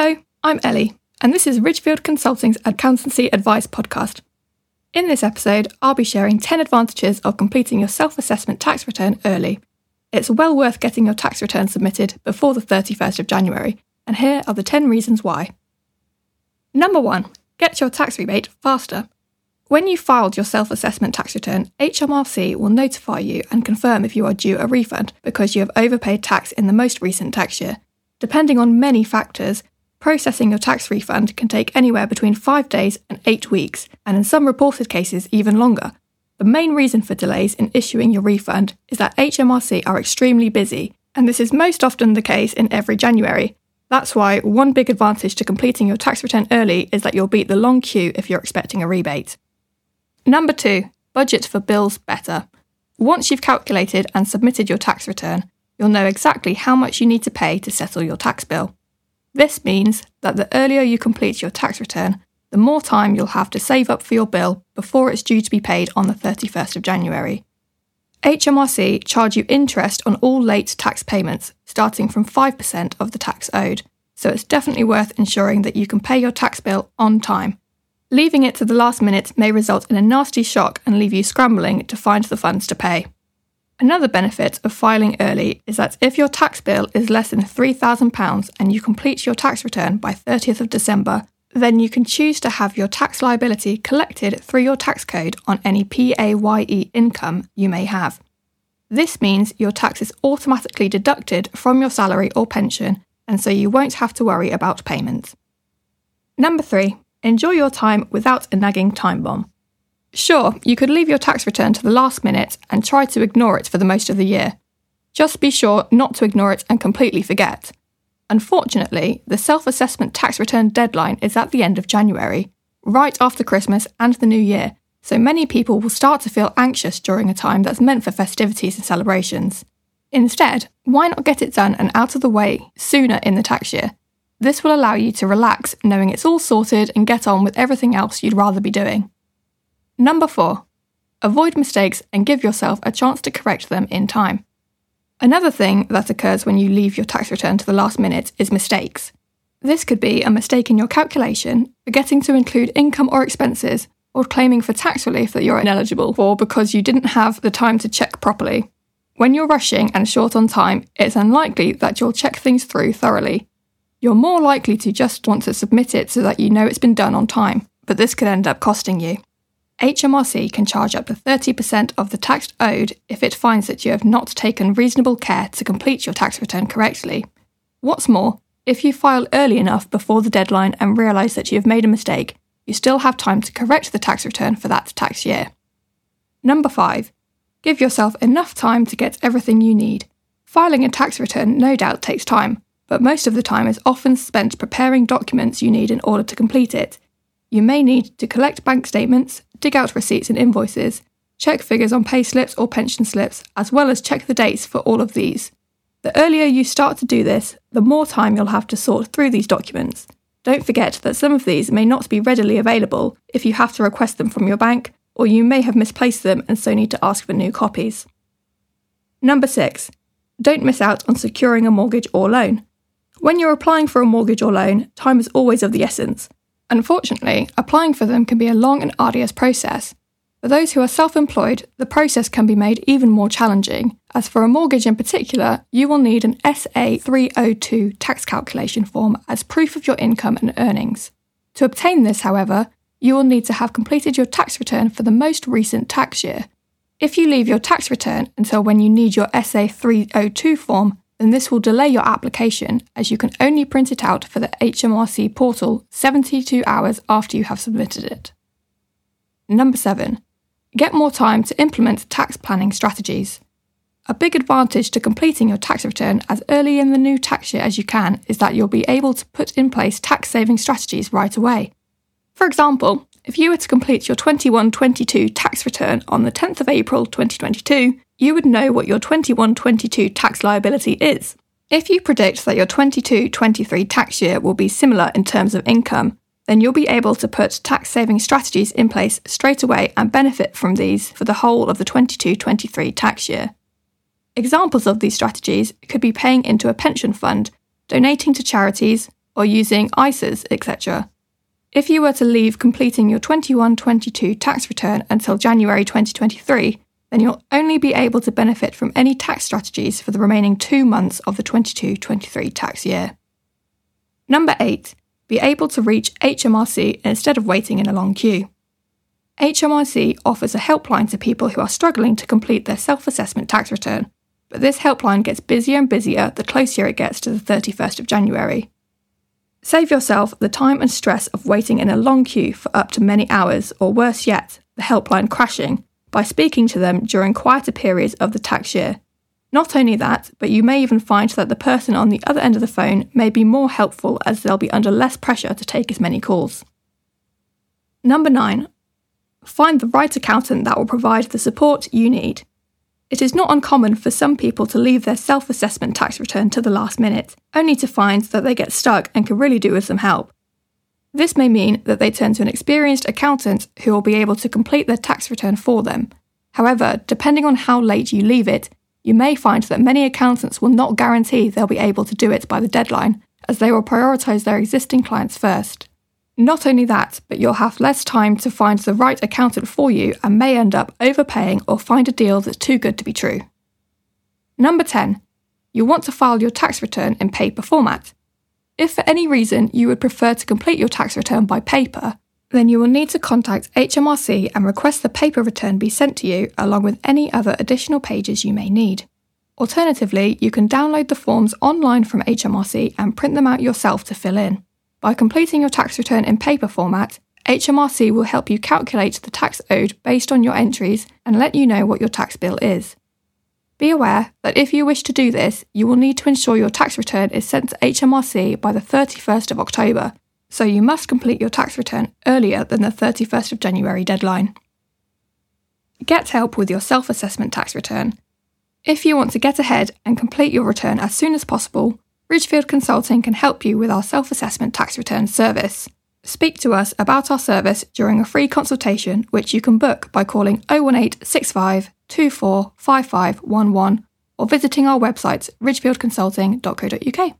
Hello, I'm Ellie, and this is Ridgefield Consulting's Accountancy Advice Podcast. In this episode, I'll be sharing 10 advantages of completing your self assessment tax return early. It's well worth getting your tax return submitted before the 31st of January, and here are the 10 reasons why. Number 1. Get your tax rebate faster. When you filed your self assessment tax return, HMRC will notify you and confirm if you are due a refund because you have overpaid tax in the most recent tax year. Depending on many factors, processing your tax refund can take anywhere between 5 days and 8 weeks, and in some reported cases, even longer. The main reason for delays in issuing your refund is that HMRC are extremely busy, and this is most often the case in every January. That's why one big advantage to completing your tax return early is that you'll beat the long queue if you're expecting a rebate. Number two, budget for bills better. Once you've calculated and submitted your tax return, you'll know exactly how much you need to pay to settle your tax bill. This means that the earlier you complete your tax return, the more time you'll have to save up for your bill before it's due to be paid on the 31st of January. HMRC charge you interest on all late tax payments, starting from 5% of the tax owed, so it's definitely worth ensuring that you can pay your tax bill on time Leaving it to the last minute may result in a nasty shock and leave you scrambling to find the funds to pay. Another benefit of filing early is that if your tax bill is less than £3,000 and you complete your tax return by 30th of December, then you can choose to have your tax liability collected through your tax code on any PAYE income you may have. This means your tax is automatically deducted from your salary or pension, and so you won't have to worry about payments. Number three, Enjoy your time without a nagging time bomb. Sure, you could leave your tax return to the last minute and try to ignore it for the most of the year. Just be sure not to ignore it and completely forget. Unfortunately, the self assessment tax return deadline is at the end of January, right after Christmas and the New Year, so many people will start to feel anxious during a time that's meant for festivities and celebrations. Instead, why not get it done and out of the way sooner in the tax year? This will allow you to relax knowing it's all sorted and get on with everything else you'd rather be doing. Number four, avoid mistakes and give yourself a chance to correct them in time. Another thing that occurs when you leave your tax return to the last minute is mistakes. This could be a mistake in your calculation, forgetting to include income or expenses, or claiming for tax relief that you're ineligible for because you didn't have the time to check properly. When you're rushing and short on time, it's unlikely that you'll check things through thoroughly, you're more likely to just want to submit it so that you know it's been done on time, but this could end up costing you. HMRC can charge up to 30% of the tax owed if it finds that you have not taken reasonable care to complete your tax return correctly. What's more, if you file early enough before the deadline and realise that you have made a mistake, you still have time to correct the tax return for that tax year. Number 5. Give yourself enough time to get everything you need. Filing a tax return no doubt takes time, but most of the time is often spent preparing documents you need in order to complete it. You may need to collect bank statements, dig out receipts and invoices, check figures on pay slips or pension slips, as well as check the dates for all of these. The earlier you start to do this, the more time you'll have to sort through these documents. Don't forget that some of these may not be readily available if you have to request them from your bank, or you may have misplaced them and so need to ask for new copies. Number 6. Don't miss out on securing a mortgage or loan. When you're applying for a mortgage or loan, time is always of the essence. Unfortunately, applying for them can be a long and arduous process. For those who are self employed, the process can be made even more challenging, as for a mortgage in particular, you will need an SA 302 tax calculation form as proof of your income and earnings. To obtain this, however, you will need to have completed your tax return for the most recent tax year. If you leave your tax return until when you need your SA 302 form, then this will delay your application as you can only print it out for the HMRC portal 72 hours after you have submitted it. Number 7. Get more time to implement tax planning strategies. A big advantage to completing your tax return as early in the new tax year as you can is that you'll be able to put in place tax saving strategies right away. For example, if you were to complete your 21 22 tax return on the 10th of April 2022, you would know what your 21 22 tax liability is. If you predict that your 22 23 tax year will be similar in terms of income, then you'll be able to put tax saving strategies in place straight away and benefit from these for the whole of the 22 23 tax year. Examples of these strategies could be paying into a pension fund, donating to charities, or using ISAs, etc. If you were to leave completing your 21 22 tax return until January 2023, then you'll only be able to benefit from any tax strategies for the remaining two months of the 22 23 tax year. Number 8. Be able to reach HMRC instead of waiting in a long queue. HMRC offers a helpline to people who are struggling to complete their self assessment tax return, but this helpline gets busier and busier the closer it gets to the 31st of January. Save yourself the time and stress of waiting in a long queue for up to many hours, or worse yet, the helpline crashing, by speaking to them during quieter periods of the tax year. Not only that, but you may even find that the person on the other end of the phone may be more helpful as they'll be under less pressure to take as many calls. Number 9. Find the right accountant that will provide the support you need. It is not uncommon for some people to leave their self assessment tax return to the last minute, only to find that they get stuck and can really do with some help. This may mean that they turn to an experienced accountant who will be able to complete their tax return for them. However, depending on how late you leave it, you may find that many accountants will not guarantee they'll be able to do it by the deadline, as they will prioritise their existing clients first. Not only that, but you'll have less time to find the right accountant for you and may end up overpaying or find a deal that's too good to be true. Number 10. You want to file your tax return in paper format. If for any reason you would prefer to complete your tax return by paper, then you will need to contact HMRC and request the paper return be sent to you along with any other additional pages you may need. Alternatively, you can download the forms online from HMRC and print them out yourself to fill in. By completing your tax return in paper format, HMRC will help you calculate the tax owed based on your entries and let you know what your tax bill is. Be aware that if you wish to do this, you will need to ensure your tax return is sent to HMRC by the 31st of October, so you must complete your tax return earlier than the 31st of January deadline. Get help with your self assessment tax return. If you want to get ahead and complete your return as soon as possible, Ridgefield Consulting can help you with our self assessment tax return service. Speak to us about our service during a free consultation, which you can book by calling 01865 245511 or visiting our website ridgefieldconsulting.co.uk.